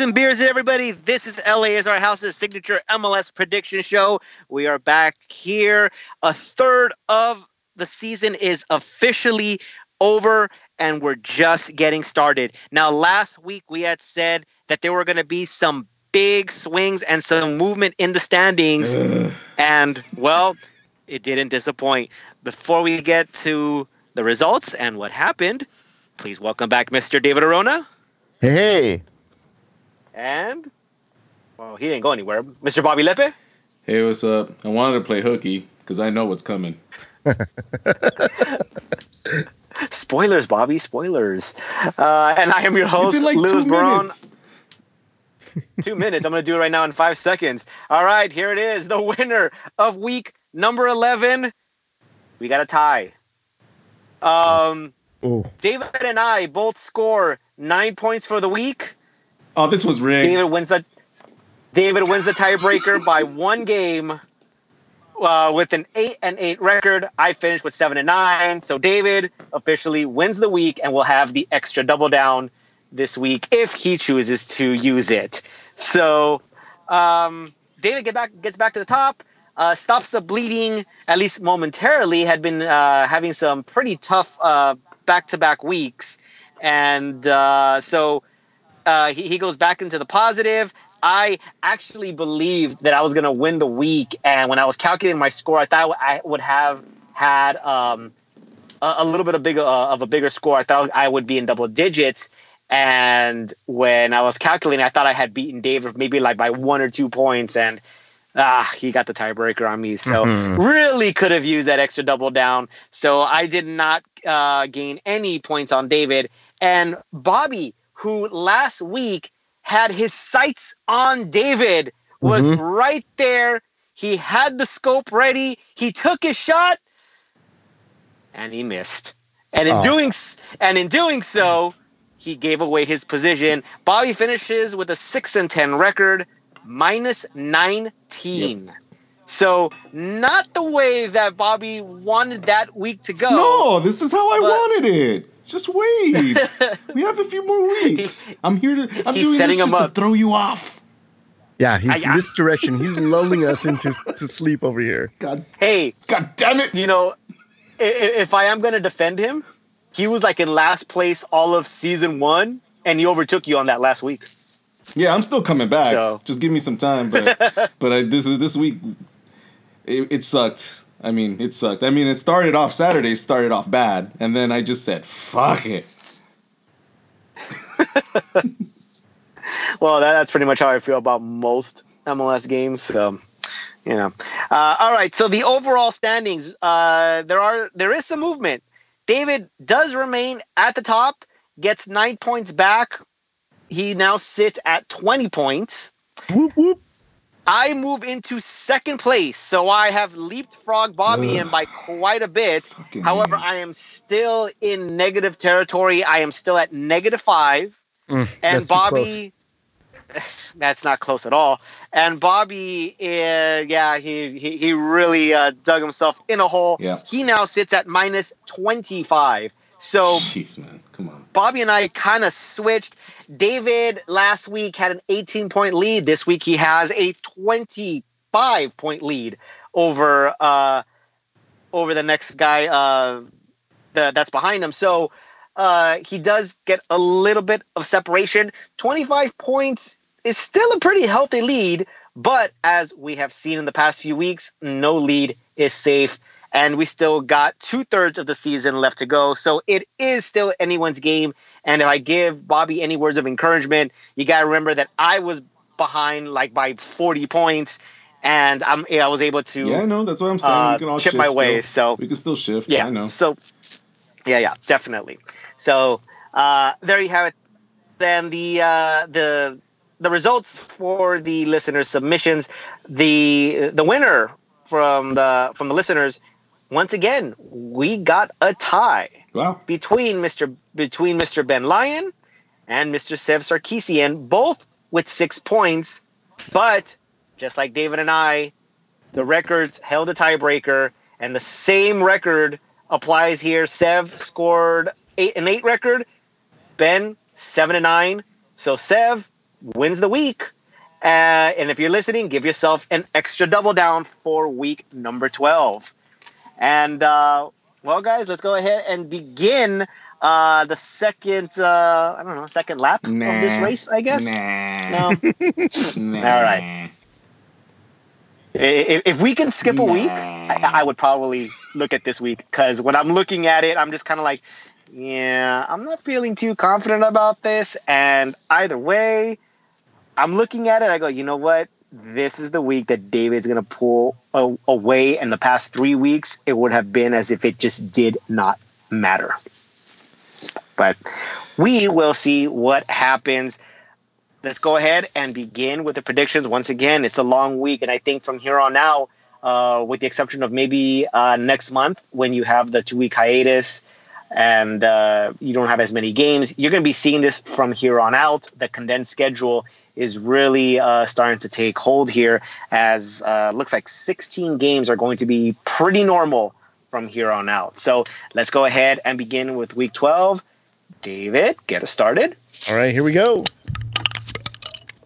Booze and beers, everybody. This is LA is our house's signature MLS prediction show. We are back here. A third of the season is officially over, and we're just getting started. Now, last week we had said that there were going to be some big swings and some movement in the standings, Ugh. and well, it didn't disappoint. Before we get to the results and what happened, please welcome back Mr. David Arona. Hey, And well, he didn't go anywhere. Mr. Bobby Lepe. Hey, what's up? I wanted to play hooky because I know what's coming. Spoilers, Bobby. Spoilers. Uh, and I am your host, it's in like Lewis two Baron. minutes. Two minutes. I'm going to do it right now in five seconds. All right, here it is. The winner of week number 11. We got a tie. Um, oh, David and I both score nine points for the week. Oh, this was rigged. David wins the David wins the tiebreaker by one game uh, with an eight and eight record. I finished with seven and nine. So David officially wins the week and will have the extra double down this week if he chooses to use it. So um, David get back gets back to the top. Uh, stops the bleeding at least momentarily. Had been uh, having some pretty tough uh, back-to-back weeks, and uh, so uh, he, he goes back into the positive. I actually believed that I was going to win the week, and when I was calculating my score, I thought I would have had um, a, a little bit of bigger uh, of a bigger score. I thought I would be in double digits, and when I was calculating, I thought I had beaten David maybe like by one or two points, and ah, he got the tiebreaker on me. So Mhm. really could have used that extra double down. So I did not uh, gain any points on David and Bobby, who last week had his sights on David, was Mhm. right there. He had the scope ready. He took his shot, and he missed. And in Oh. doing and in doing so, he gave away his position. Bobby finishes with a six and ten record, minus nineteen. So not the way that Bobby wanted that week to go. No, this is how I wanted it. Just wait. we have a few more weeks. I'm here to. I'm he's doing this him just to throw you off. yeah, he's I- I- misdirection. He's lulling us into to sleep over here. God, Hey, God damn it! you know, i- i- if I am going to defend him, he was like in last place all of season one, and he overtook you on that last week. Yeah, I'm still coming back. So- Just give me some time. But but I, this is this week, it, it sucked. I mean, it sucked. I mean, it started off Saturday, started off bad, and then I just said, "Fuck it." Well, that, that's pretty much how I feel about most MLS games. So, you know. Uh, all right. So the overall standings, uh, there are there is some movement. David does remain at the top, gets nine points back. He now sits at twenty points. Whoop whoop. I move into second place, so I have leapfrog Bobby Ugh. in by quite a bit. Fucking However, hell. I am still in negative territory. I am still at negative five. Mm, And that's too close. Bobby, that's not close at all. And Bobby, uh, yeah, he he, he really uh, dug himself in a hole. Yeah. He now sits at minus 25. So Jeez, man, come on. Bobby and I kind of switched. David last week had an 18 point lead. This week he has a 25 point lead over uh, over the next guy uh, the, that's behind him. So uh, he does get a little bit of separation. 25 points is still a pretty healthy lead, but as we have seen in the past few weeks, no lead is safe. And we still got two thirds of the season left to go. So it is still anyone's game. And if I give Bobby any words of encouragement, you got to remember that I was behind like by 40 points and I'm, I was able to Yeah, I know. That's what I'm saying. uh, we can all chip shift my way. still. So We can still shift. yeah. I know. So, yeah, yeah, definitely. So uh, there you have it. Then the uh, the the results for the listener submissions. The the winner from the from the listeners. Once again, we got a tie Wow. between Mr. between Mr. Ben Lyon and Mr. Sev Sarkisian, both with six points. But just like David and I, the records held a tiebreaker, and the same record applies here. Sev scored eight an eight record, Ben seven and nine. So Sev, wins the week. Uh, and if you're listening, give yourself an extra double down for week number 12. And uh, well, guys, let's go ahead and begin uh, the second, uh, I don't know, second lap of this race, I guess. Nah. No. Nah. All right. If, if we can skip a week, I, I would probably look at this week because when I'm looking at it, I'm just kind of like, yeah, I'm not feeling too confident about this. And either way, I'm looking at it. I go, you know what? This is the week that David's going to pull a- away. And the past three weeks, it would have been as if it just did not matter. But we will see what happens. Let's go ahead and begin with the predictions. Once again, it's a long week. And I think from here on out, uh, with the exception of maybe uh, next month when you have the two week hiatus and uh, you don't have as many games, you're going to be seeing this from here on out. The condensed schedule is really uh, starting to take hold here, as uh, looks like 16 games are going to be pretty normal from here on out. So let's go ahead and begin with week 12. David, get us started. All right, here we go.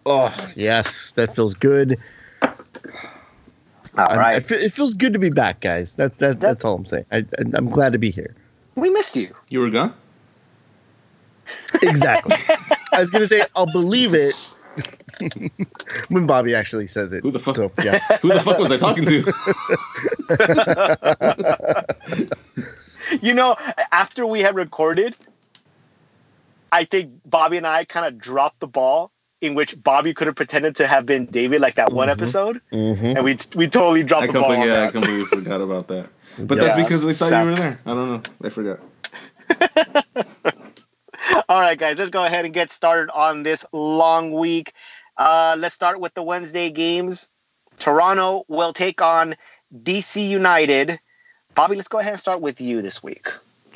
Oh yes, that feels good. All I'm- I right. it feels good to be back, guys. That, that that's all I'm saying. I, I, I'm glad to be here. We missed you. You were gone? Exactly. I was gonna say I'll believe it when Bobby actually says it. Who the fuck? So yeah. Who the fuck was I talking to? You know, after we had recorded, I think Bobby and I kind of dropped the ball in which Bobby could have pretended to have been David, like that one Mhm. episode, hmm and we we totally dropped I the ball. on completely, yeah, I completely forgot about that. But Yeah. that's because I thought Sad. you were there. I don't know. I forgot. All right, guys, let's go ahead and get started on this long week. Uh, let's start with the Wednesday games. Toronto will take on DC United. Bobby, let's go ahead and start with you this week.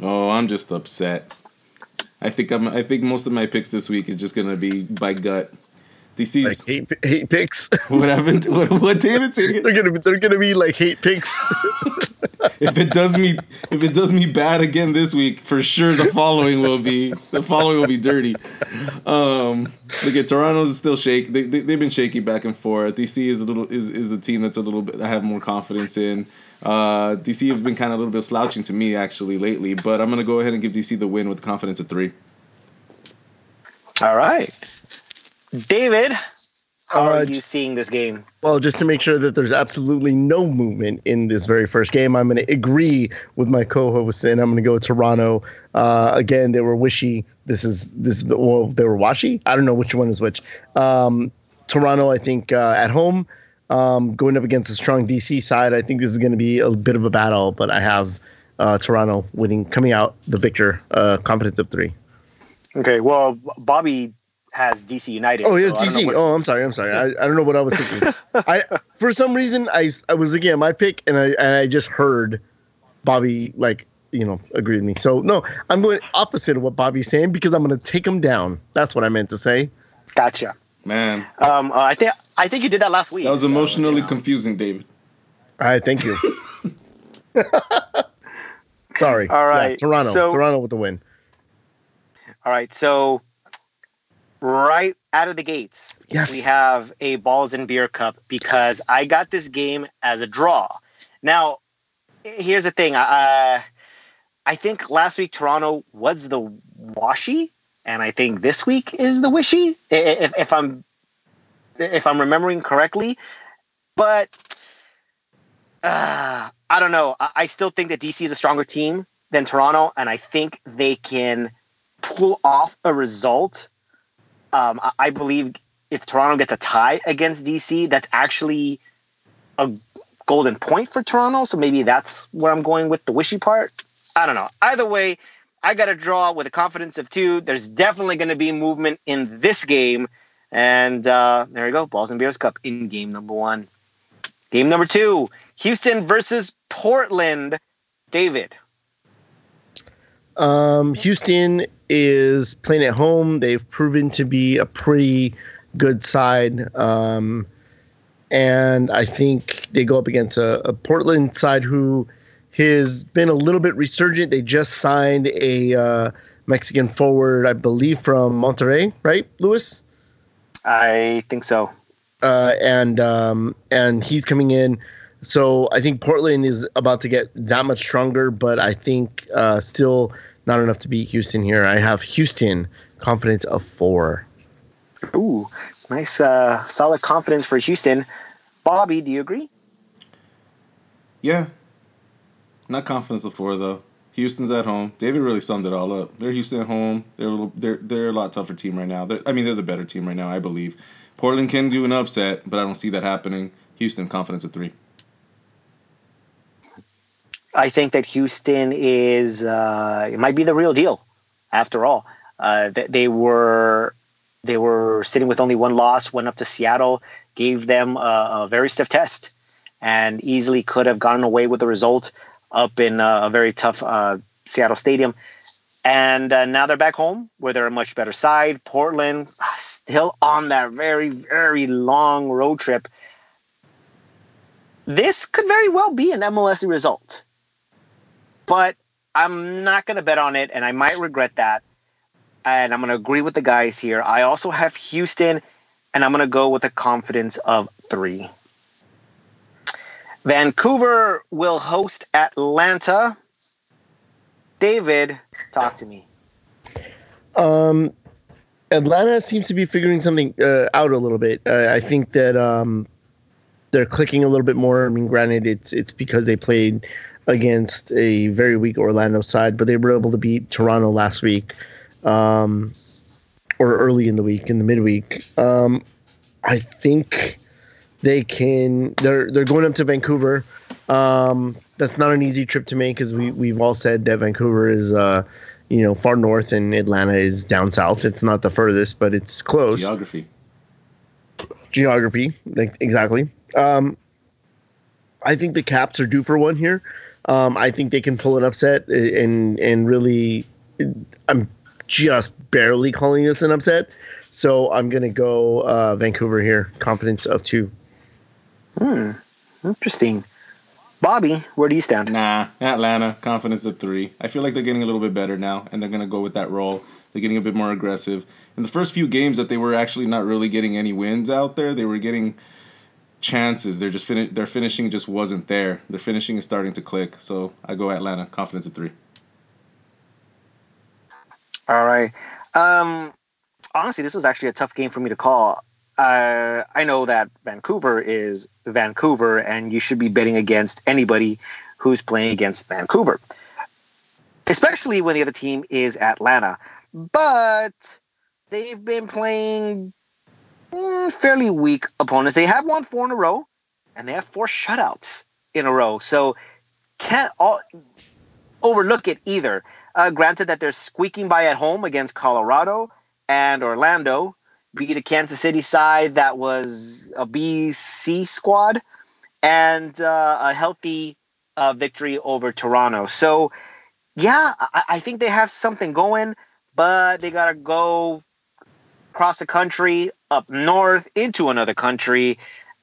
Oh, I'm just upset. I think I'm. I think most of my picks this week is just gonna be by gut. DC's Like hate hate picks. what happened? What, what David said? they're gonna be they're gonna be like hate picks. If it does me, if it does me bad again this week, for sure the following will be the following will be dirty. Um, look at Toronto's still shake. They, they they've been shaky back and forth. DC is a little is, is the team that's a little bit I have more confidence in. Uh, DC has been kind of a little bit slouching to me actually lately, but I'm gonna go ahead and give DC the win with confidence of three. All right. David, how are Uh, you seeing this game? Well, just to make sure that there's absolutely no movement in this very first game, I'm going to agree with my co-host, and I'm going to go Toronto. Uh, again, they were wishy. This is this is the well, they were washy. I don't know which one is which. Um, Toronto, I think uh, at home, um, going up against a strong DC side, I think this is going to be a bit of a battle. But I have uh, Toronto winning, coming out the victor, uh, confidence of three. Okay, well, Bobby has DC United. Oh, yes, so I don't know DC. what- oh, I'm sorry. I'm sorry. I, I don't know what I was thinking. I for some reason I, I was looking at my pick and I and I just heard Bobby like you know agree with me. So no, I'm going opposite of what Bobby's saying because I'm going to take him down. That's what I meant to say. Gotcha. Man, Um, uh, I think I think you did that last week. that was so, emotionally you know. confusing, David. All right, thank you. sorry. All right, Yeah, Toronto. so- Toronto with the win. All right, so right out of the gates, Yes. we have a balls and beer cup because I got this game as a draw. Now, here's the thing. Uh, I think last week Toronto was the washy, and I think this week is the wishy. If, if I'm if I'm remembering correctly, but uh, I don't know. I, I still think that DC is a stronger team than Toronto, and I think they can pull off a result. Um, I, believe if Toronto gets a tie against DC, that's actually a golden point for Toronto. So maybe that's where I'm going with the wishy part. I don't know. Either way, I got to draw with a confidence of two. There's definitely going to be movement in this game. And uh, there we go. Balls and Beers Cup in game number one. Game number two Houston versus Portland. David. Um, Houston is playing at home. They've proven to be a pretty good side. Um, and I think they go up against a, a Portland side who has been a little bit resurgent. They just signed a uh, Mexican forward, I believe, from Monterrey, right, Lewis? I think so. uh, and um, and he's coming in. So I think Portland is about to get that much stronger, but I think uh, still not enough to beat Houston here. I have Houston confidence of four. Ooh, nice, uh, solid confidence for Houston. Bobby, do you agree? Yeah. Not confidence of four though. Houston's at home. David really summed it all up. They're Houston at home. They're a little, they're they're a lot tougher team right now. They're, I mean, they're the better team right now. I believe. Portland can do an upset, but I don't see that happening. Houston confidence of three. I think that Houston is uh, it might be the real deal. After all, uh, they were they were sitting with only one loss. Went up to Seattle, gave them a, a very stiff test, and easily could have gotten away with the result up in a very tough uh, Seattle stadium. And uh, now they're back home where they're a much better side. Portland ah, still on that very very long road trip. This could very well be an MLS result but I'm not going to bet on it, and I might regret that. And I'm going to agree with the guys here. I also have Houston, and I'm going to go with a confidence of three. Vancouver will host Atlanta. David, talk to me. Um, Atlanta seems to be figuring something uh, out a little bit. Uh, I think that um, they're clicking a little bit more. I mean, granted, it's it's because they played against a very weak Orlando side, but they were able to beat Toronto last week, um, or early in the week, in the midweek. Um, I think they can. They're they're going up to Vancouver. Um, that's not an easy trip to make, because we we've all said that Vancouver is. Uh, you know, far north and Atlanta is down south. It's not the furthest, but it's close. Geography. Geography, like, exactly. Um, I think the Caps are due for one here. Um, I think they can pull an upset and and really, I'm just barely calling this an upset. So I'm gonna go uh, Vancouver here. Confidence of two. Hmm, interesting. Bobby, where do you stand? Nah, Atlanta confidence of three. I feel like they're getting a little bit better now, and they're gonna go with that role. They're getting a bit more aggressive. In the first few games that they were actually not really getting any wins out there, they were getting chances. They're just fin- their finishing just wasn't there. Their finishing is starting to click. So I go Atlanta, confidence of three. All right. Um, honestly, this was actually a tough game for me to call. Uh, I know that Vancouver is Vancouver, and you should be betting against anybody who's playing against Vancouver, especially when the other team is Atlanta. But they've been playing mm, fairly weak opponents. They have won four in a row, and they have four shutouts in a row. So can't all overlook it either. Uh, granted that they're squeaking by at home against Colorado and Orlando, beat a Kansas City side that was a BC squad, and uh, a healthy uh, victory over Toronto. So, yeah, I, I think they have something going, but they got to go across the country, up north, into another country.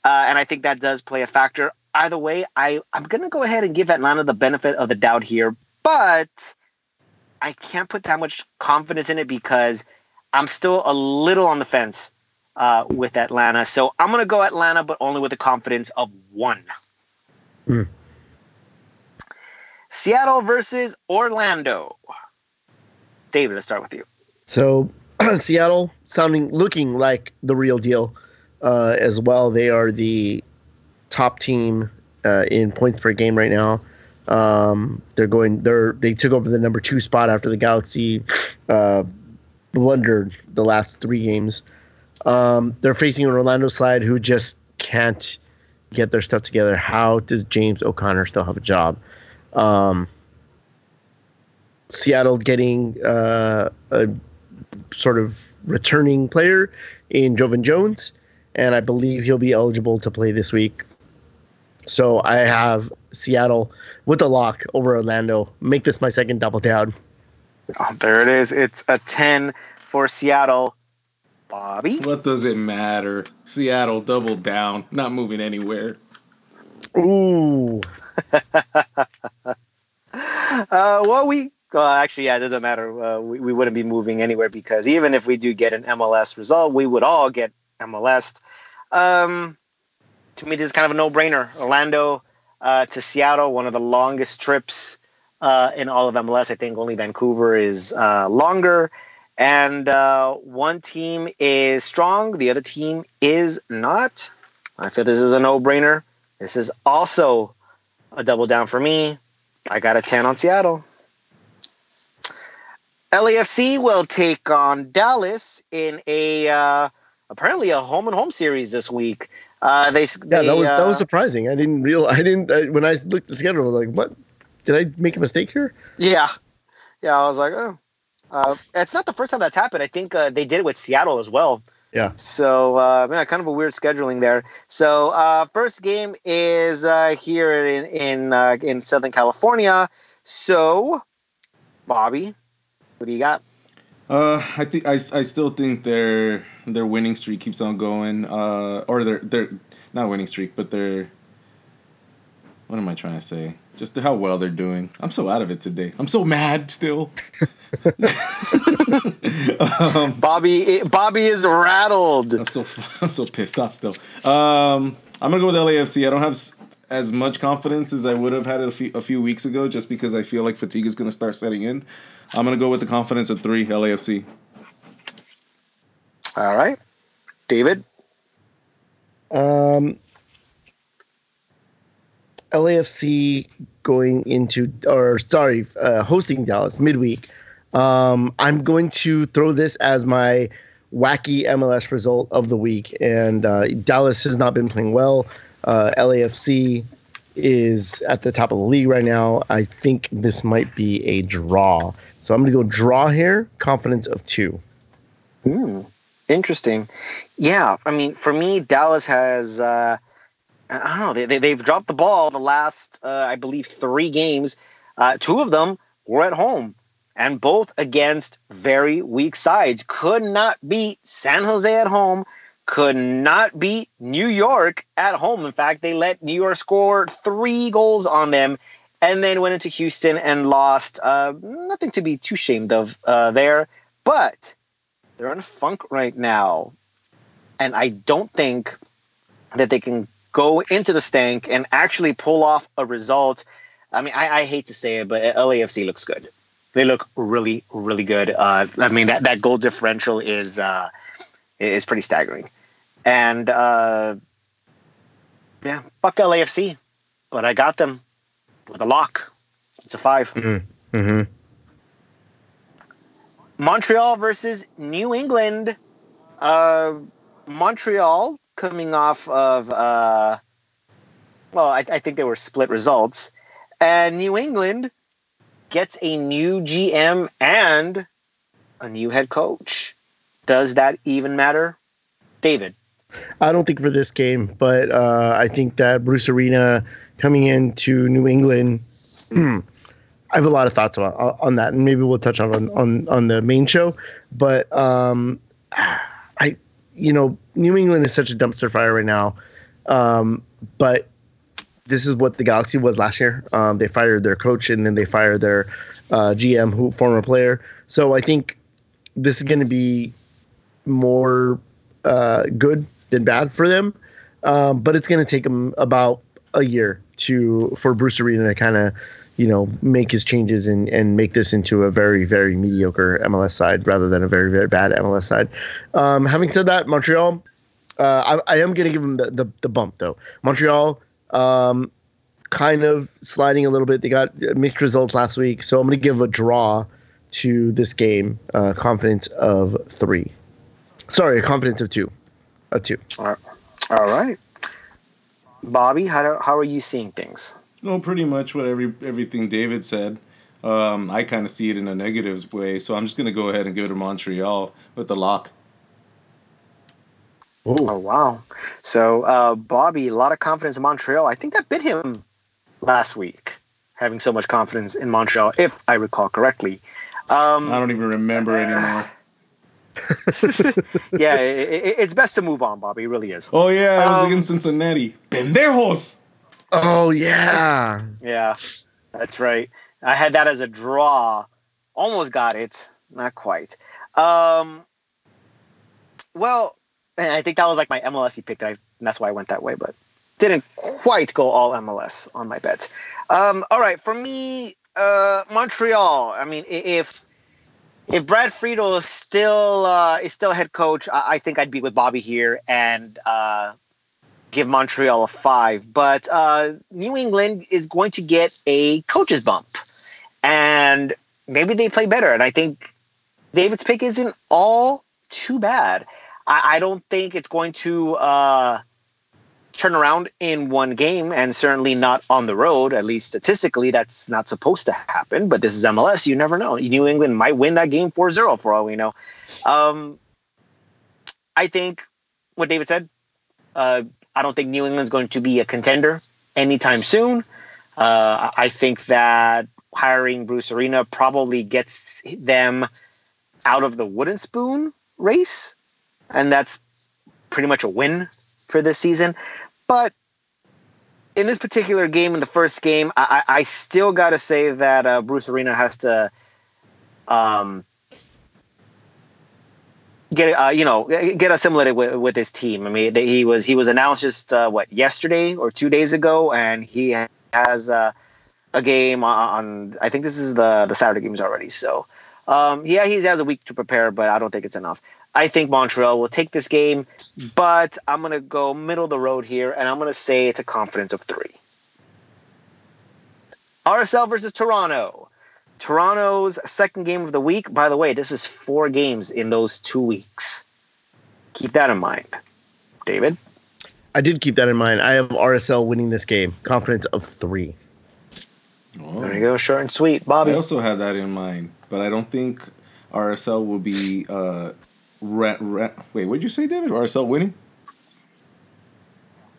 Uh, and I think that does play a factor. Either way, I, I'm going to go ahead and give Atlanta the benefit of the doubt here, but I can't put that much confidence in it because I'm still a little on the fence uh, with Atlanta. So I'm going to go Atlanta, but only with a confidence of one. Hmm. Seattle versus Orlando. David, let's start with you. So Seattle sounding looking like the real deal uh, as well. They are the top team uh, in points per game right now. Um, they're going. They're they took over the number two spot after the Galaxy uh, blundered the last three games. Um, they're facing an Orlando side who just can't get their stuff together. How does James O'Connor still have a job? Um, Seattle getting uh, a sort of returning player in Joevin Jones, and I believe he'll be eligible to play this week. So I have Seattle with a lock over Orlando. Make this my second double down. Oh, there it is. It's a 10 for Seattle. Bobby? What does it matter? Seattle double down, not moving anywhere. Ooh. uh, well, we well, actually, yeah, it doesn't matter. Uh, we, we wouldn't be moving anywhere because even if we do get an MLS result, we would all get MLS. Um, to me, this is kind of a no-brainer. Orlando uh, to Seattle, one of the longest trips uh, in all of MLS. I think only Vancouver is uh, longer. And uh, one team is strong, the other team is not. I feel this is a no-brainer. This is also a double down for me. I got a 10 on Seattle. LAFC will take on Dallas in a uh, apparently a home and home series this week. Uh, they Yeah, they, that was that was uh, surprising. I didn't real. I didn't I, when I looked at the schedule. I was like, "What? Did I make a mistake here?" yeah, yeah. I was like, oh, uh, it's not the first time that's happened. I think uh, they did it with Seattle as well. Yeah. So uh, yeah, kind of a weird scheduling there. So uh, first game is uh, here in in uh, in Southern California. So, Bobby, what do you got? Uh, I think I, I still think their their winning streak keeps on going. Uh, or their their not winning streak, but their what am I trying to say? Just how well they're doing. I'm so out of it today. I'm so mad still. um, Bobby Bobby is rattled. I'm so I'm so pissed off still. Um, I'm gonna go with LAFC. I don't have as much confidence as I would have had a few, a few weeks ago, just because I feel like fatigue is gonna start setting in. I'm gonna go with the confidence of three LAFC. All right, David. Um, LAFC going into or sorry, uh, hosting Dallas midweek. Um, I'm going to throw this as my wacky MLS result of the week, and uh, Dallas has not been playing well. Uh, LAFC is at the top of the league right now. I think this might be a draw, so I'm going to go draw here. Confidence of two. Hmm. Interesting. Yeah, I mean, for me, Dallas has. Uh, I don't know. They, they they've dropped the ball the last, uh, I believe, three games. Uh, two of them were at home, and both against very weak sides. Could not beat San Jose at home. Could not beat New York at home. In fact, they let New York score three goals on them, and then went into Houston and lost. Uh, nothing to be too ashamed of uh, there, but they're in a funk right now, and I don't think that they can go into the stank and actually pull off a result. I mean, I, I hate to say it, but LAFC looks good. They look really, really good. Uh, I mean, that, that goal differential is uh, is pretty staggering, and uh, yeah, fuck LAFC, but I got them with a lock. It's a five. Mm-hmm. Montreal versus New England. Uh, Montreal coming off of, uh, well, I, I think they were split results. And New England gets a new GM and a new head coach. Does that even matter? David. I don't think for this game, but uh, I think that Bruce Arena coming into New England, I have a lot of thoughts on, on that, and maybe we'll touch on on on the main show. But um, I, you know, New England is such a dumpster fire right now, um, but this is what the Galaxy was last year. Um, they fired their coach and then they fired their uh, GM, who former player. So I think this is going to be more uh, good than bad for them. Um, but it's going to take them about a year to for Bruce Arena to kind of, you know, make his changes and, and make this into a very very mediocre MLS side rather than a very very bad MLS side. Um, having said that, Montreal, uh, I, I am going to give them the, the the bump though. Montreal, um, kind of sliding a little bit. They got mixed results last week, so I'm going to give a draw to this game. Uh, confidence of three. Sorry, a confidence of two. A two. All right. Bobby, how, do, how are you seeing things? No, pretty much what every everything David said. Um, I kind of see it in a negative way, so I'm just gonna go ahead and give it to Montreal with the lock. Oh wow! So uh, Bobby, a lot of confidence in Montreal. I think that bit him last week, having so much confidence in Montreal, if I recall correctly. Um, I don't even remember anymore. yeah, it, it, it's best to move on, Bobby. It really is. Oh yeah, it was Um, against Cincinnati. Pendejos. Oh yeah. Yeah, that's right. I had that as a draw. Almost got it. Not quite. Um, well, and I think that was like my MLS pick, that I, and that's why I went that way, but didn't quite go all MLS on my bets. Um, all right, for me, uh, Montreal. I mean, if if Brad Friedel is still uh, is still head coach, I, I, think I'd be with Bobby here and uh, give Montreal a five. But uh, New England is going to get a coach's bump, and maybe they play better. And I think David's pick isn't all too bad. I, I don't think it's going to uh, turn around in one game, and certainly not on the road. At least statistically, that's not supposed to happen. But this is MLS. You never know. New England might win that game 4-0 for all we know. Um, I think what David said. Uh, I don't think New England's going to be a contender anytime soon. Uh, I think that hiring Bruce Arena probably gets them out of the wooden spoon race, and that's pretty much a win for this season. But in this particular game, in the first game, I, I still got to say that uh, Bruce Arena has to um, get uh, you know get assimilated with, with his team. I mean, he was he was announced just uh, what yesterday or two days ago, and he has uh, a game on. I think this is the the Saturday games already. So um, yeah, he has a week to prepare, but I don't think it's enough. I think Montreal will take this game, but I'm going to go middle of the road here, and I'm going to say it's a confidence of three. RSL versus Toronto. Toronto's second game of the week. By the way, this is four games in those two weeks. Keep that in mind. David? I did keep that in mind. I have RSL winning this game. Confidence of three. Oh. There you go, short and sweet, Bobby. I also had that in mind, but I don't think RSL will be uh, Re- re- wait, what did you say, David? RSL winning?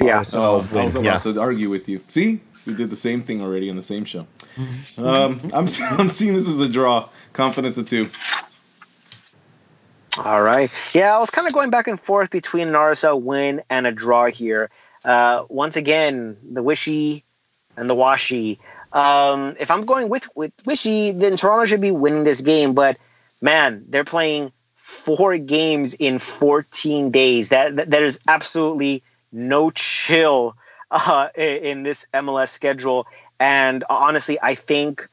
Yeah. so oh, I was about yeah. to argue with you. See, we did the same thing already on the same show. Mm-hmm. Um, I'm I'm seeing this as a draw. Confidence of two. All right. Yeah, I was kind of going back and forth between an RSL win and a draw here. Uh, once again, the wishy and the washy. Um, if I'm going with with wishy, then Toronto should be winning this game. But man, they're playing four games in 14 days. That, that there's absolutely no chill uh, in this MLS schedule. And honestly, I think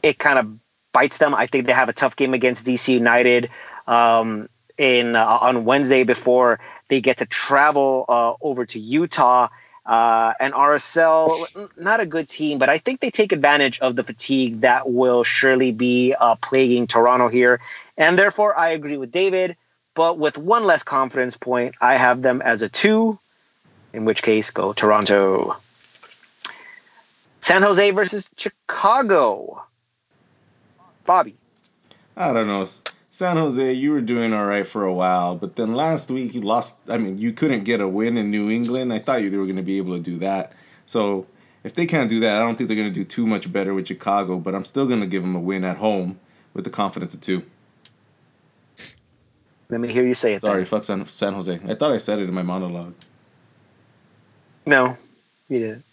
it kind of bites them. I think they have a tough game against DC United um, in uh, on Wednesday before they get to travel uh, over to Utah. Uh, and RSL, not a good team, but I think they take advantage of the fatigue that will surely be uh, plaguing Toronto here. And therefore, I agree with David, but with one less confidence point, I have them as a two, in which case, go Toronto. San Jose versus Chicago. Bobby. I don't know. San Jose, you were doing all right for a while, but then last week you lost. I mean, you couldn't get a win in New England. I thought you were going to be able to do that. So if they can't do that, I don't think they're going to do too much better with Chicago, but I'm still going to give them a win at home with the confidence of two. Let me hear you say it. Sorry, then. fuck San, San Jose. I thought I said it in my monologue. No, you didn't.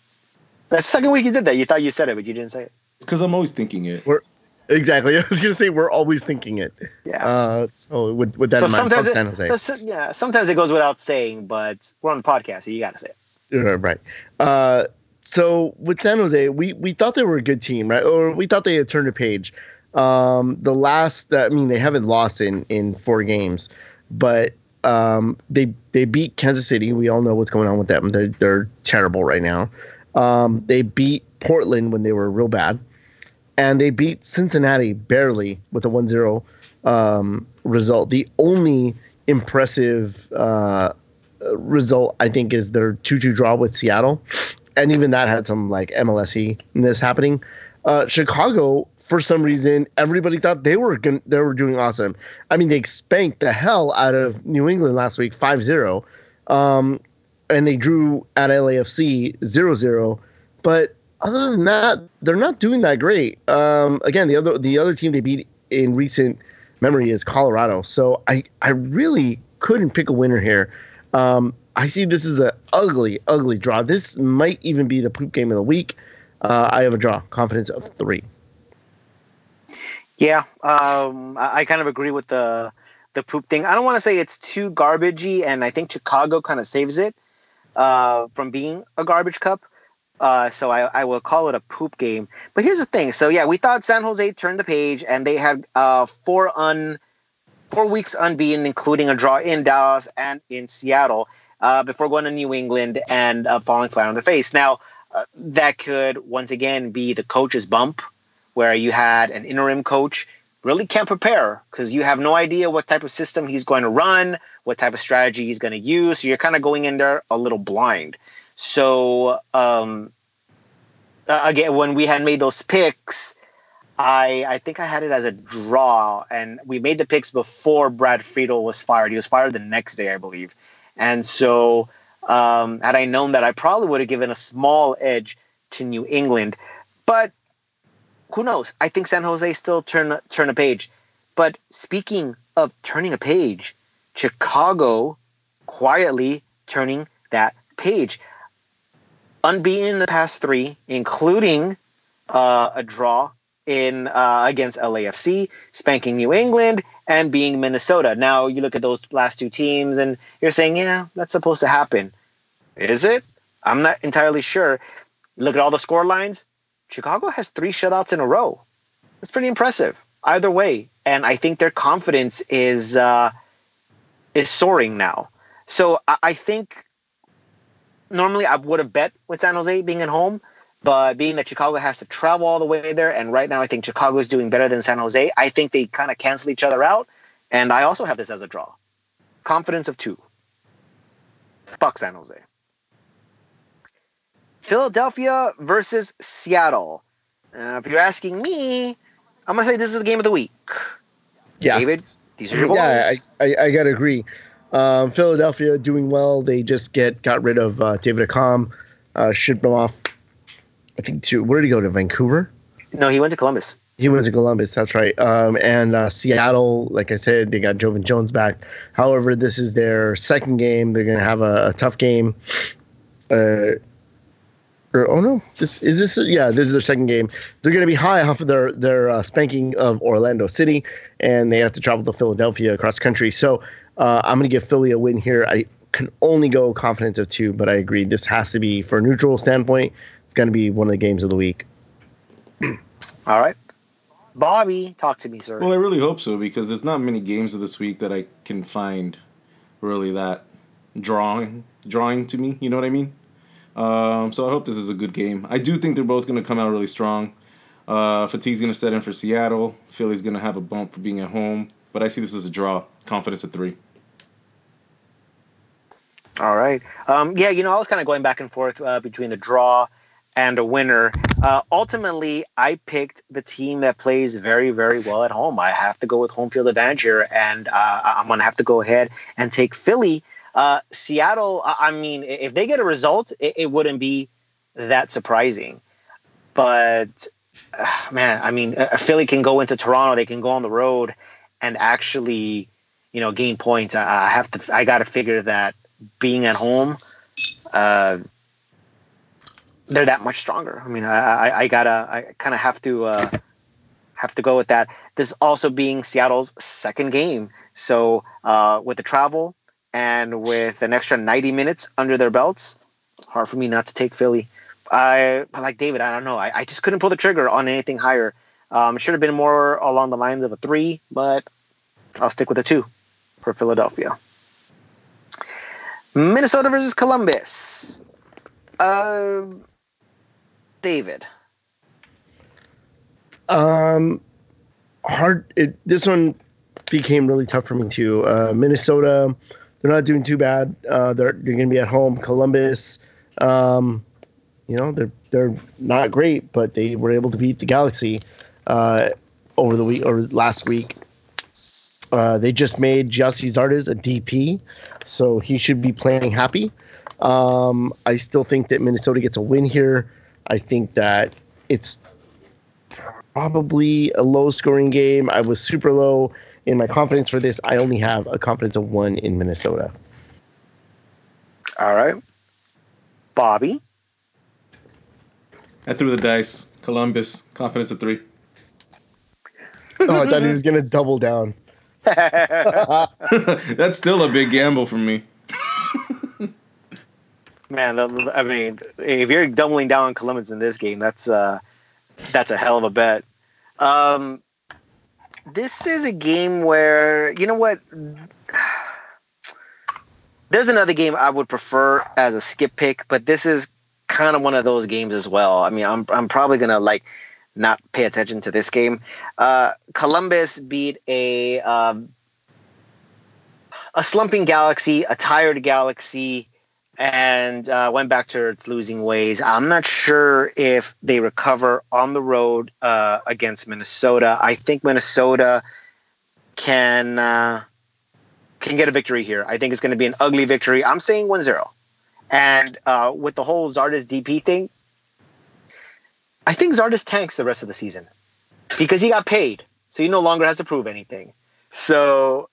The second week you did that, you thought you said it, but you didn't say it. It's because I'm always thinking it. We're, exactly. I was gonna say we're always thinking it. Yeah. Uh, so with, with that so in mind, sometimes it, San Jose. So, yeah, sometimes it goes without saying, but we're on the podcast, so you got to say it. Right. Uh, so with San Jose, we we thought they were a good team, right? Or we thought they had turned a page. Um, the last, I mean, they haven't lost in in four games, but um, they they beat Kansas City. We all know what's going on with them. They're they're terrible right now. Um, they beat Portland when they were real bad, and they beat Cincinnati barely with a 1-0 um, result. The only impressive uh, result I think is their 2-2 draw with Seattle, and even that had some like MLSE this happening. Uh, Chicago for some reason, everybody thought they were going they were doing awesome. I mean, they spanked the hell out of New England last week 5-0. Um, and they drew at LAFC 0-0. But other than that, they're not doing that great. Um, again, the other the other team they beat in recent memory is Colorado. So I I really couldn't pick a winner here. Um, I see this is an ugly, ugly draw. This might even be the poop game of the week. Uh, I have a draw, confidence of three. Yeah, um, I, kind of agree with the the poop thing. I don't want to say it's too garbagey, and I think Chicago kind of saves it uh, from being a garbage cup. Uh, so I, I will call it a poop game. But here's the thing. So yeah, we thought San Jose turned the page, and they had uh, four un four weeks unbeaten, including a draw in Dallas and in Seattle, uh, before going to New England and uh, falling flat on their face. Now uh, that could once again be the coach's bump, where you had an interim coach really can't prepare because you have no idea what type of system he's going to run, what type of strategy he's going to use. So you're kind of going in there a little blind. So um, again, when we had made those picks, I I think I had it as a draw, and we made the picks before Brad Friedel was fired. He was fired the next day, I believe, and so um, had I known that, I probably would have given a small edge to New England, but who knows? I think San Jose still turn turn a page. But speaking of turning a page, Chicago quietly turning that page. Unbeaten in the past three, including uh, a draw in uh, against LAFC, spanking New England, and being Minnesota. Now you look at those last two teams, and you're saying, yeah, that's supposed to happen. Is it? I'm not entirely sure. Look at all the score lines. Chicago has three shutouts in a row. It's pretty impressive. Either way, and I think their confidence is uh, is soaring now. So I, I think normally I would have bet with San Jose being at home, but being that Chicago has to travel all the way there, and right now I think Chicago is doing better than San Jose, I think they kind of cancel each other out. And I also have this as a draw. Confidence of two. Fuck San Jose. Philadelphia versus Seattle. Uh, if you're asking me, I'm gonna say this is the game of the week. Yeah, David, these are your yeah. I, I, I gotta agree. Um, Philadelphia doing well. They just get got rid of uh, David Accam, uh, shipped him off. I think to where did he go to Vancouver? no, he went to Columbus. He went to Columbus. That's right. Um, and uh, Seattle, like I said, they got Joevin Jones back. However, this is their second game. They're going to have a, a tough game. Uh, or, oh no, this is this. Yeah, this is their second game. They're going to be high off of their their uh, spanking of Orlando City, and they have to travel to Philadelphia across country. So uh, I'm going to give Philly a win here. I can only go confidence of two, but I agree this has to be for a neutral standpoint. It's going to be one of the games of the week. All right. Bobby, talk to me, sir. Well, I really hope so because there's not many games of this week that I can find really that drawing drawing to me. You know what I mean? Um, so I hope this is a good game. I do think they're both going to come out really strong. Uh, fatigue's going to set in for Seattle. Philly's going to have a bump for being at home, but I see this as a draw. Confidence at three. All right. Um, yeah, you know, I was kind of going back and forth uh, between the draw and a winner. Uh, ultimately, I picked the team that plays very, very well at home. I have to go with home field advantage here, and uh, I'm going to have to go ahead and take Philly. Uh, Seattle, I mean, if they get a result, it, it wouldn't be that surprising. But, uh, man, I mean, uh, Philly can go into Toronto, they can go on the road and actually, you know, gain points. I, I have to, I got to figure that being at home, uh, they're that much stronger. I mean, I, I, I gotta, I kind of have to, uh, have to go with that. This also being Seattle's second game, so uh, with the travel and with an extra ninety minutes under their belts, hard for me not to take Philly. I, but like David, I don't know. I, I just couldn't pull the trigger on anything higher. Um, it should have been more along the lines of a three, but I'll stick with a two for Philadelphia. Minnesota versus Columbus. Uh, David. Um, hard. It, this one became really tough for me too. Uh, Minnesota, they're not doing too bad. Uh, they're they're going to be at home. Columbus, um, you know, they're they're not great, but they were able to beat the Galaxy uh, over the week or last week. Uh, they just made Gyasi Zardes a DP, so he should be playing happy. Um, I still think that Minnesota gets a win here. I think that it's probably a low scoring game. I was super low in my confidence for this. I only have a confidence of one in Minnesota. All right. Bobby. I threw the dice. Columbus. Confidence of three. Oh, I thought he was gonna double down. That's still a big gamble for me. Man, I mean, if you're doubling down on Columbus in this game, that's uh, that's a hell of a bet. Um, this is a game where you know what. There's another game I would prefer as a skip pick, but this is kind of one of those games as well. I mean, I'm I'm probably gonna like not pay attention to this game. Uh, Columbus beat a um, a slumping Galaxy, a tired Galaxy and uh, went back to its losing ways. I'm not sure if they recover on the road uh, against Minnesota. I think Minnesota can uh, can get a victory here. I think it's going to be an ugly victory. I'm saying 1-0. And uh, with the whole Zardes DP thing, I think Zardes tanks the rest of the season because he got paid, so he no longer has to prove anything. So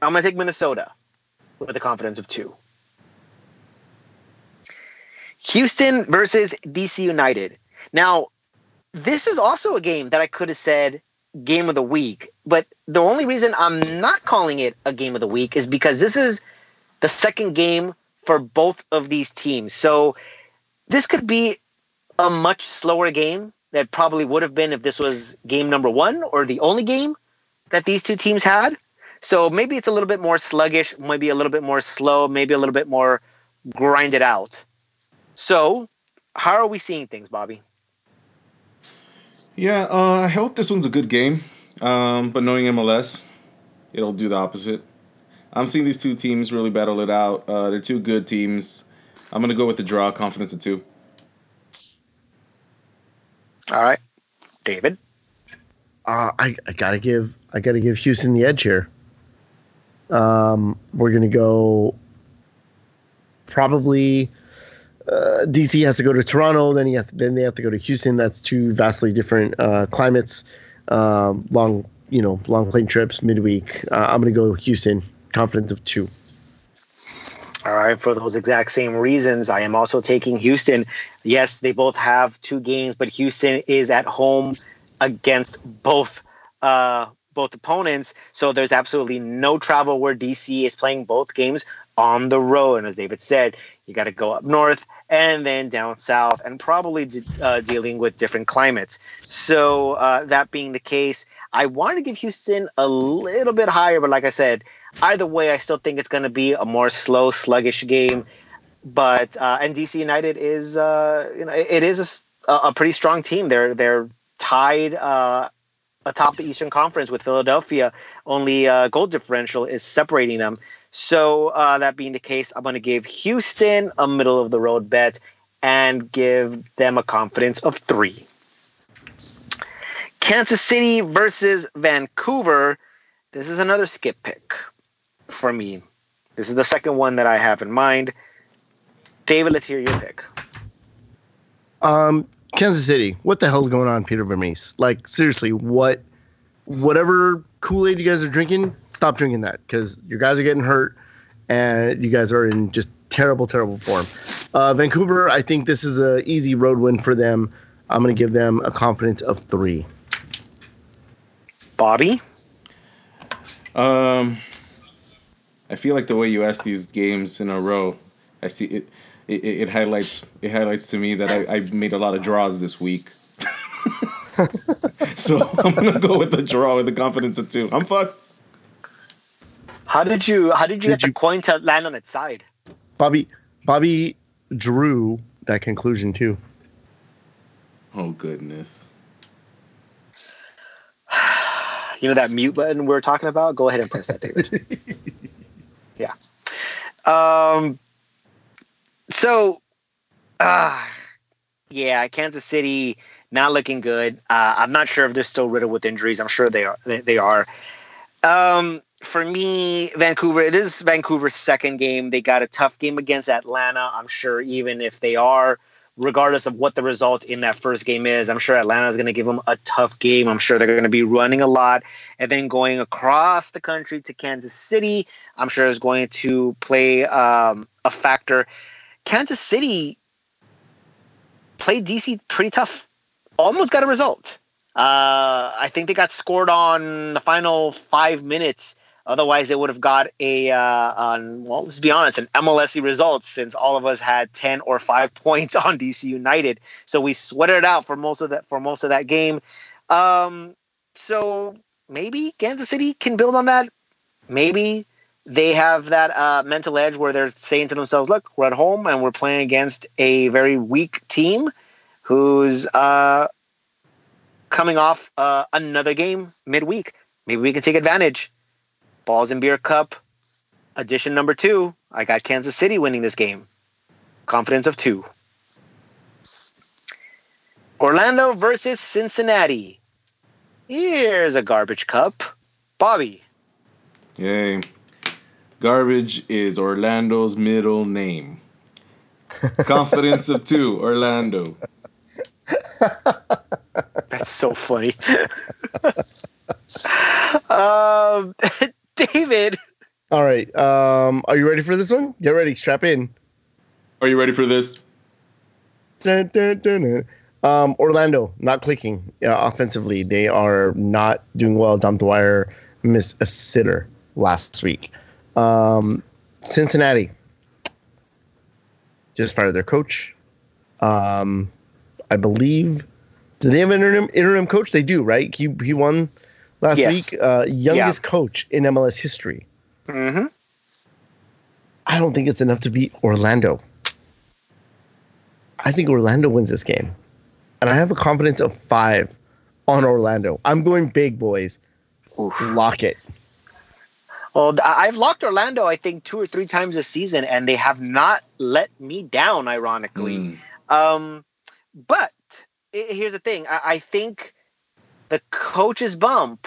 I'm going to take Minnesota with a confidence of two. Houston versus DC United. Now, this is also a game that I could have said game of the week, but the only reason I'm not calling it a game of the week is because this is the second game for both of these teams. So this could be a much slower game that probably would have been if this was game number one or the only game that these two teams had. So maybe it's a little bit more sluggish, maybe a little bit more slow, maybe a little bit more grinded out. So, how are we seeing things, Bobby? Yeah, uh, I hope this one's a good game. Um, but knowing MLS, it'll do the opposite. I'm seeing these two teams really battle it out. Uh, they're two good teams. I'm gonna go with the draw, confidence of two. All right, David. Uh, I, I gotta give I gotta give Houston the edge here. Um, we're gonna go probably uh, DC has to go to Toronto, then he has to, then they have to go to Houston. That's two vastly different uh, climates. Um, long you know long plane trips midweek. Uh, I'm gonna go Houston. Confidence of two. All right, for those exact same reasons, I am also taking Houston. Yes, they both have two games, but Houston is at home against both uh, both opponents, so there's absolutely no travel where DC is playing both games on the road. And as David said, you got to go up north and then down south, and probably uh, dealing with different climates. So, uh, that being the case, I want to give Houston a little bit higher, but like I said, either way, I still think it's going to be a more slow, sluggish game. But uh, and DC United is, uh, you know, it is a, a, pretty strong team. They're they're tied uh, atop the Eastern Conference with Philadelphia. Only uh, goal differential is separating them. So uh, that being the case, I'm going to give Houston a middle of the road bet and give them a confidence of three. Kansas City versus Vancouver. This is another skip pick for me. This is the second one that I have in mind. David, let's hear your pick. Um, Kansas City. What the hell's going on, Peter Vermes? Like seriously, what? Whatever Kool Aid you guys are drinking, stop drinking that because your guys are getting hurt and you guys are in just terrible, terrible form. Uh, Vancouver, I think this is an easy road win for them. I'm going to give them a confidence of three. Bobby? Um, I feel like the way you ask these games in a row, I see it. It, it highlights it highlights to me that I, I made a lot of draws this week. so I'm gonna go with the draw with the confidence of two. I'm fucked. How did you how did you did get you, the coin to land on its side? Bobby Bobby drew that conclusion too. Oh goodness. You know that mute button we are talking about? Go ahead and press that, David. yeah. Um so uh yeah, Kansas City not looking good. Uh, I'm not sure if they're still riddled with injuries. I'm sure they are. They, are. Um, for me, Vancouver. It is Vancouver's second game. They got a tough game against Atlanta. I'm sure even if they are, regardless of what the result in that first game is, I'm sure Atlanta is going to give them a tough game. I'm sure they're going to be running a lot, and then going across the country to Kansas City. I'm sure is going to play um, a factor. Kansas City played DC pretty tough almost got a result. Uh, I think they got scored on the final five minutes. Otherwise, they would have got a, uh, on, well, let's be honest, an MLSE result since all of us had 10 or 5 points on DC United. So we sweated it out for most of that, for most of that game. Um, so maybe Kansas City can build on that. Maybe they have that uh, mental edge where they're saying to themselves, look, we're at home and we're playing against a very weak team who's uh, coming off uh, another game midweek. Maybe we can take advantage. Balls and Beer Cup edition number two. I got Kansas City winning this game. Confidence of two. Orlando versus Cincinnati. Here's a garbage cup. Bobby. Yay. Garbage is Orlando's middle name. Confidence of two, Orlando. That's so funny. um, David. All right. Um, are you ready for this one? Get ready. Strap in. Are you ready for this? Dun, dun, dun, dun. Um, Orlando not clicking uh, offensively. They are not doing well. Dom Dwyer missed a sitter last week. Um, Cincinnati just fired their coach. Um, I believe. Do they have an interim, interim coach? They do, right? He he won last Yes. week. Uh, youngest coach in MLS history. Mm-hmm. I don't think it's enough to beat Orlando. I think Orlando wins this game. And I have a confidence of five on Orlando. I'm going big, boys. Lock it. Well, I've locked Orlando, I think, two or three times this season, and they have not let me down, ironically. Mm. Um, but i- here's the thing I-, I think the coach's bump,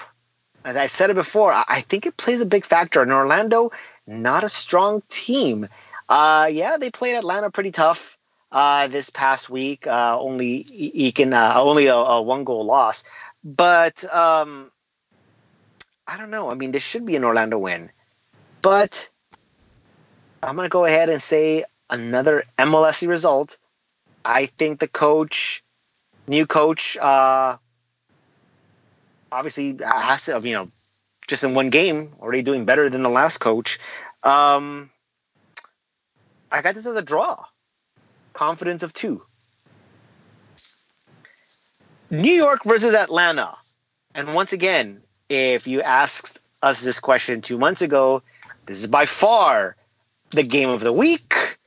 as I said it before, I, I think it plays a big factor. In Orlando, not a strong team. Uh, yeah, they played Atlanta pretty tough uh, this past week, uh, only eking, uh, only a, a one goal loss. But um, I don't know. I mean, this should be an Orlando win. But I'm going to go ahead and say another MLSE result. I think the coach, new coach, uh, obviously has to, you know, just in one game, already doing better than the last coach. Um, I got this as a draw. Confidence of two. New York versus Atlanta. And once again, if you asked us this question two months ago, this is by far the game of the week.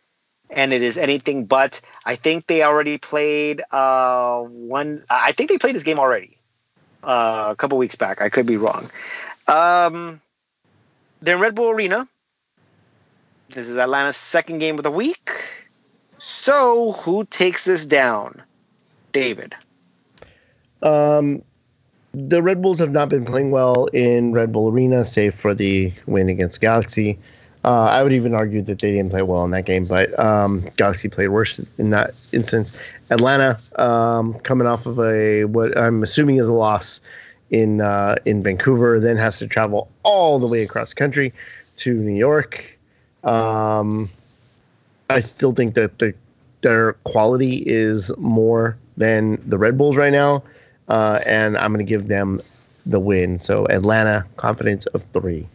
And it is anything but. I think they already played uh, one. I think they played this game already uh, a couple weeks back. I could be wrong. Um, they're in Red Bull Arena. This is Atlanta's second game of the week. So, who takes this down? David. Um, the Red Bulls have not been playing well in Red Bull Arena, save for the win against Galaxy. Uh, I would even argue that they didn't play well in that game, but um, Galaxy played worse in that instance. Atlanta, um, coming off of a what I'm assuming is a loss in uh, in Vancouver, then has to travel all the way across country to New York. Um, I still think that the their quality is more than the Red Bulls right now, uh, and I'm going to give them the win. So Atlanta, confidence of three.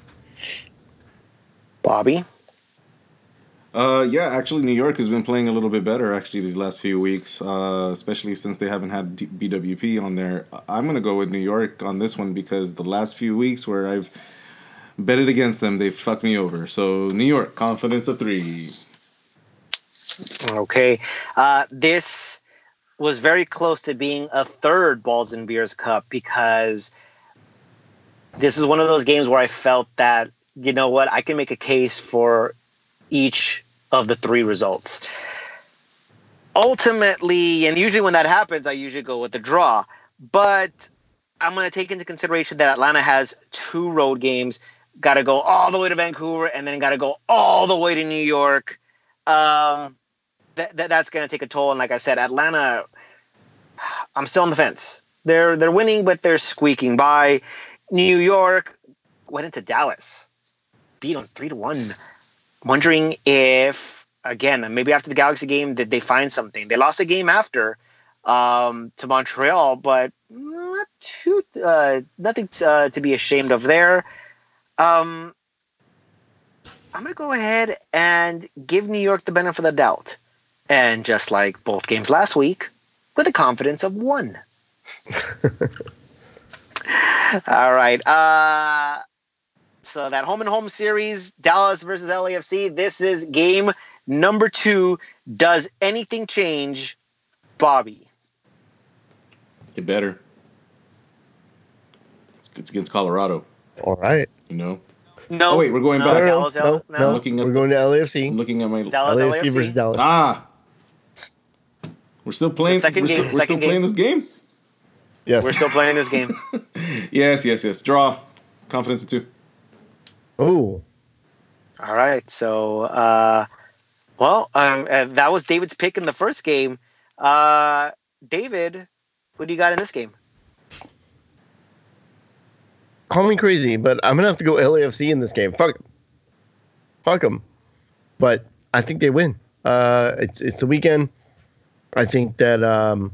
Bobby. Uh, yeah, actually, New York has been playing a little bit better actually these last few weeks, uh, especially since they haven't had D- BWP on there. I'm gonna go with New York on this one because the last few weeks where I've betted against them, they fucked me over. So New York, confidence of three. Okay. Uh, this was very close to being a third Balls and Beers Cup because this is one of those games where I felt that, you know what, I can make a case for each of the three results. Ultimately, and usually when that happens, I usually go with the draw. But I'm going to take into consideration that Atlanta has two road games, got to go all the way to Vancouver, and then got to go all the way to New York. Um, that, that that's going to take a toll. And like I said, Atlanta, I'm still on the fence. They're they're winning, but they're squeaking by. New York went into Dallas, beat them three to one. Wondering if again, maybe after the Galaxy game, did they find something? They lost a game after um, to Montreal, but not too uh, nothing uh, to be ashamed of there. Um, I'm gonna go ahead and give New York the benefit of the doubt, and just like both games last week, with a confidence of one. All right. Uh, so that home and home series, Dallas versus LAFC. This is game number two. Does anything change, Bobby? It better. It's, it's against Colorado. All right. You know. No. Oh, wait, we're going no, back. No, no, Dallas, no, L- no. Looking at We're the- going to I'm LAFC. looking at my. Dallas, LAFC LAFC. versus Dallas. Ah. We're still playing. The second we're game, still, the we're still second playing this game. yes. We're still playing this game. Yes, yes, yes. Draw. Confidence of two. Oh, All right. So, uh, well, um, uh, that was David's pick in the first game. Uh, David, what do you got in this game? call me crazy, but I'm gonna have to go LAFC in this game. Fuck, fuck them. But I think they win. Uh, it's it's the weekend. I think that um,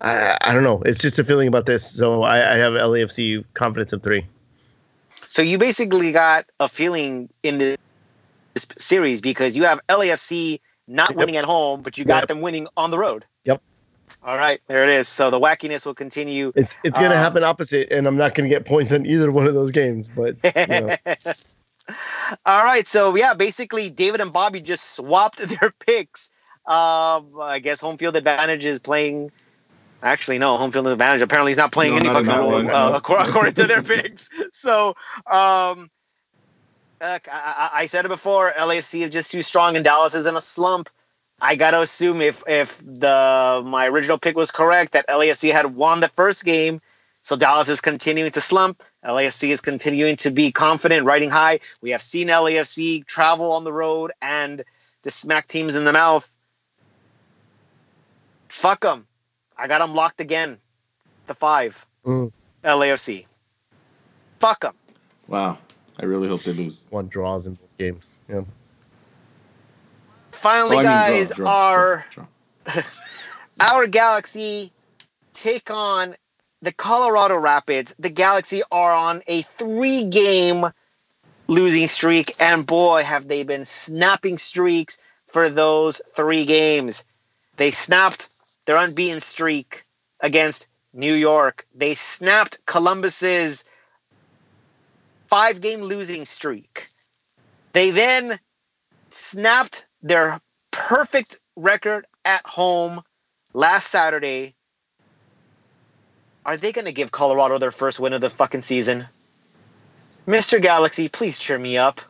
I I don't know. It's just a feeling about this. So I, I have LAFC confidence of three. So you basically got a feeling in this series because you have LAFC not Yep. winning at home, but you got Yep. them winning on the road. Yep. All right, there it is. So the wackiness will continue. It's it's gonna Uh, happen opposite, and I'm not gonna get points on either one of those games. But you know, All right, so yeah, basically David and Bobby just swapped their picks. Um, I guess home field advantage is playing. Actually, no, home field advantage apparently he's not playing No, any not fucking role uh, according, to their picks. So, um, uh, I, I I said it before. LAFC is just too strong, and Dallas is in a slump. I gotta assume if if the my original pick was correct that LAFC had won the first game, so Dallas is continuing to slump. LAFC is continuing to be confident, riding high. We have seen LAFC travel on the road and just smack teams in the mouth. Fuck them. I got them locked again. The five. Mm. LAFC. Fuck them. Wow. I really hope they lose. one draws in both games. Yeah. Finally, Oh, I mean, draw, guys, draw, our draw, draw. our Galaxy take on the Colorado Rapids. The Galaxy are on a three game losing streak, and boy, have they been snapping streaks for those three games. They snapped their unbeaten streak against New York. They snapped Columbus's five game losing streak. They then snapped their perfect record at home last Saturday. Are they going to give Colorado their first win of the fucking season? Mr. Galaxy, please cheer me up.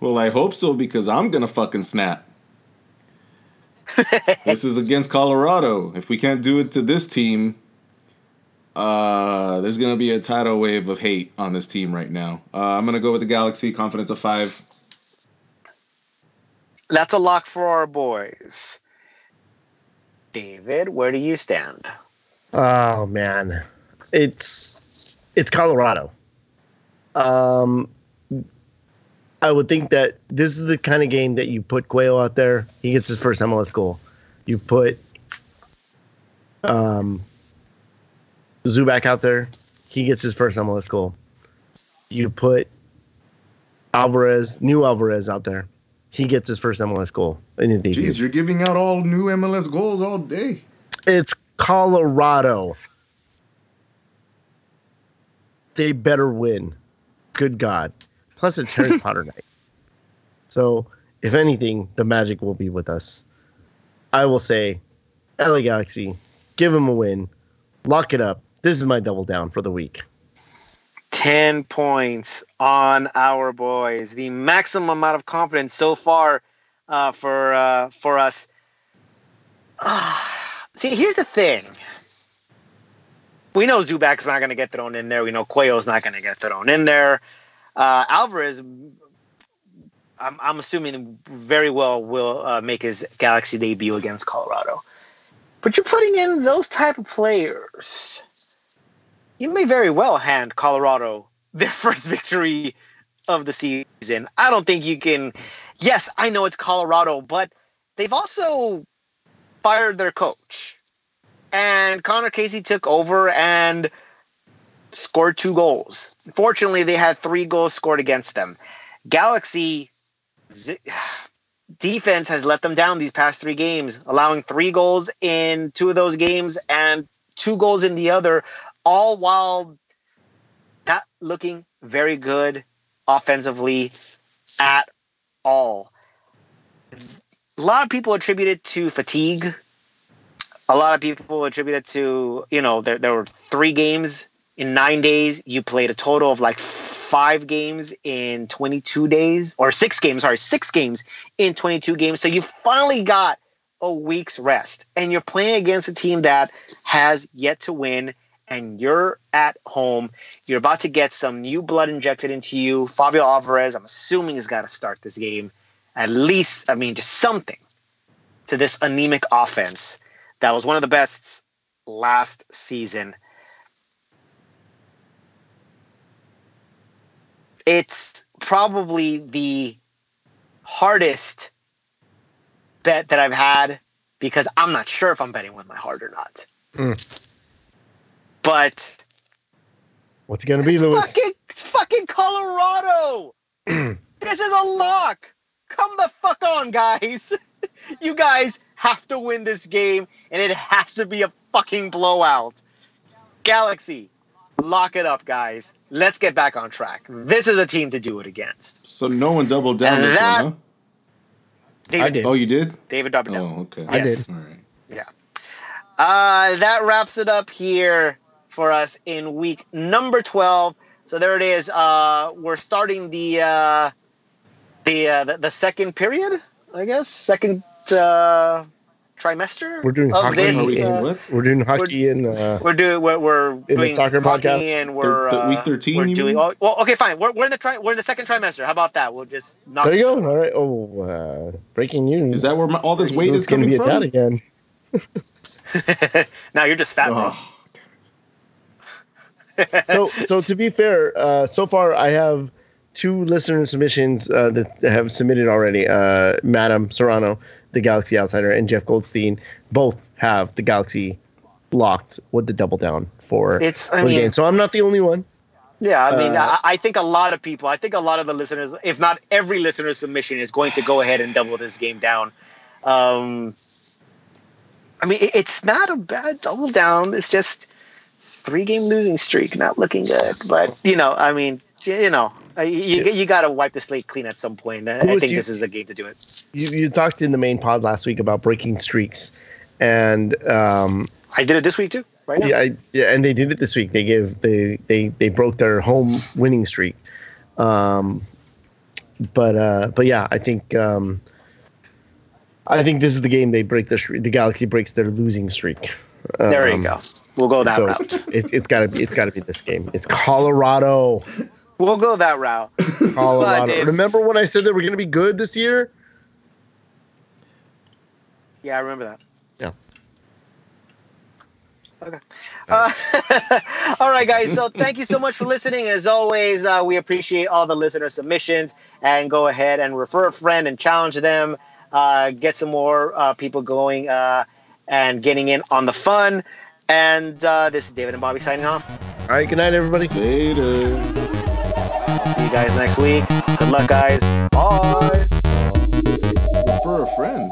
Well, I hope so because I'm gonna fucking snap. This is against Colorado. If we can't do it to this team, uh, there's gonna be a tidal wave of hate on this team right now. Uh, I'm gonna go with the Galaxy. Confidence of five. That's a lock for our boys. David, where do you stand? Oh man, it's it's Colorado. Um, I would think that this is the kind of game that you put Cuello out there, he gets his first MLS goal. You put um, Zubak out there, he gets his first MLS goal. You put Alvarez, new Alvarez out there, he gets his first MLS goal in his debut. Jeez, you're giving out all new MLS goals all day. It's Colorado. They better win. Good God. Plus, it's Harry Potter night. So, if anything, the magic will be with us. I will say, LA Galaxy, give them a win. Lock it up. This is my double down for the week. 10 points on our boys. The maximum amount of confidence so far uh, for uh, for us. see, here's the thing. We know Zubak's not going to get thrown in there. We know Cuello's not going to get thrown in there. Uh, Alvarez, I'm, I'm assuming very well will uh, make his Galaxy debut against Colorado. But you're putting in those type of players you may very well hand Colorado their first victory of the season. I don't think you can. Yes, I know it's Colorado, but they've also fired their coach. And Conor Casey took over, and scored two goals. Fortunately, they had three goals scored against them. Galaxy z- defense has let them down these past three games, allowing three goals in two of those games and two goals in the other, all while not looking very good offensively at all. A lot of people attribute it to fatigue. A lot of people attribute it to, you know, there, there were three games in nine days. You played a total of like five games in 22 days, or six games, sorry, six games in 22 games. So you finally got a week's rest, and you're playing against a team that has yet to win. And you're at home. You're about to get some new blood injected into you. Favio Alvarez, I'm assuming, has got to start this game. At least, I mean, just something to this anemic offense that was one of the best last season. It's probably the hardest bet that I've had because I'm not sure if I'm betting with my heart or not. Mm. But What's it gonna be, Lewis? fucking fucking Colorado. this is a lock. Come the fuck on, guys. you guys have to win this game, and it has to be a fucking blowout. Galaxy, lock it up, guys. Let's get back on track. This is a team to do it against. So no one doubled down And this that- one, huh? David, I did. Oh, you did? David double down. Oh, okay. I Yes. did. All right. Uh, that wraps it up here for us in week number 12. So there it is. Uh, we're starting the uh, the, uh, the the second period, I guess, second uh, trimester. We're doing of hockey. this. Are we uh, in what? We're doing hockey and uh, We're doing we're, we're the doing soccer podcast? and we're Thir- th- week uh, 13, We're doing mean? oh, well. Okay, fine. We're, we're in the tri- we're in the second trimester. How about that? We'll just knock. there you go. All right. Oh, uh, breaking news. Is that where my, all this weight is coming be from? dad again? now you're just fat. Oh, so so to be fair, uh, so far I have two listener submissions uh, that have submitted already. Uh, Madam Serrano, the Galaxy Outsider, and Jeff Goldstein both have the Galaxy locked with the double down for, It's. for I the game. So I'm not the only one. Yeah, I mean, Uh, I, I think a lot of people, I think a lot of the listeners, if not every listener's submission, is going to go ahead and double this game down. Um, I mean, it, it's not a bad double down. It's just three game losing streak, not looking good. But you know, I mean, you know, uh, you you got to wipe the slate clean at some point. I, I think you- this is the game to do it. You, you talked in the main pod last week about breaking streaks, and um, I did it this week too, right now. yeah, I, yeah, and they did it this week. They gave they they they broke their home winning streak. Um, but uh, but yeah, I think um, I think this is the game they break the streak. The Galaxy breaks their losing streak. There you Um, go. We'll go that so route. it's it's gotta be it's gotta be this game. It's Colorado, We'll go that route. Colorado. Dave. Remember when I said they were gonna be good this year? Yeah, I remember that. Yeah. Okay. Uh, all right, guys. So thank you so much for listening. As always, uh, we appreciate all the listener submissions and go ahead and refer a friend and challenge them. Uh, get some more uh, people going uh, and getting in on the fun. And uh, this is David and Bobby signing off. All right, good night, everybody. Later. See you guys next week. Good luck, guys. Bye. For a friend.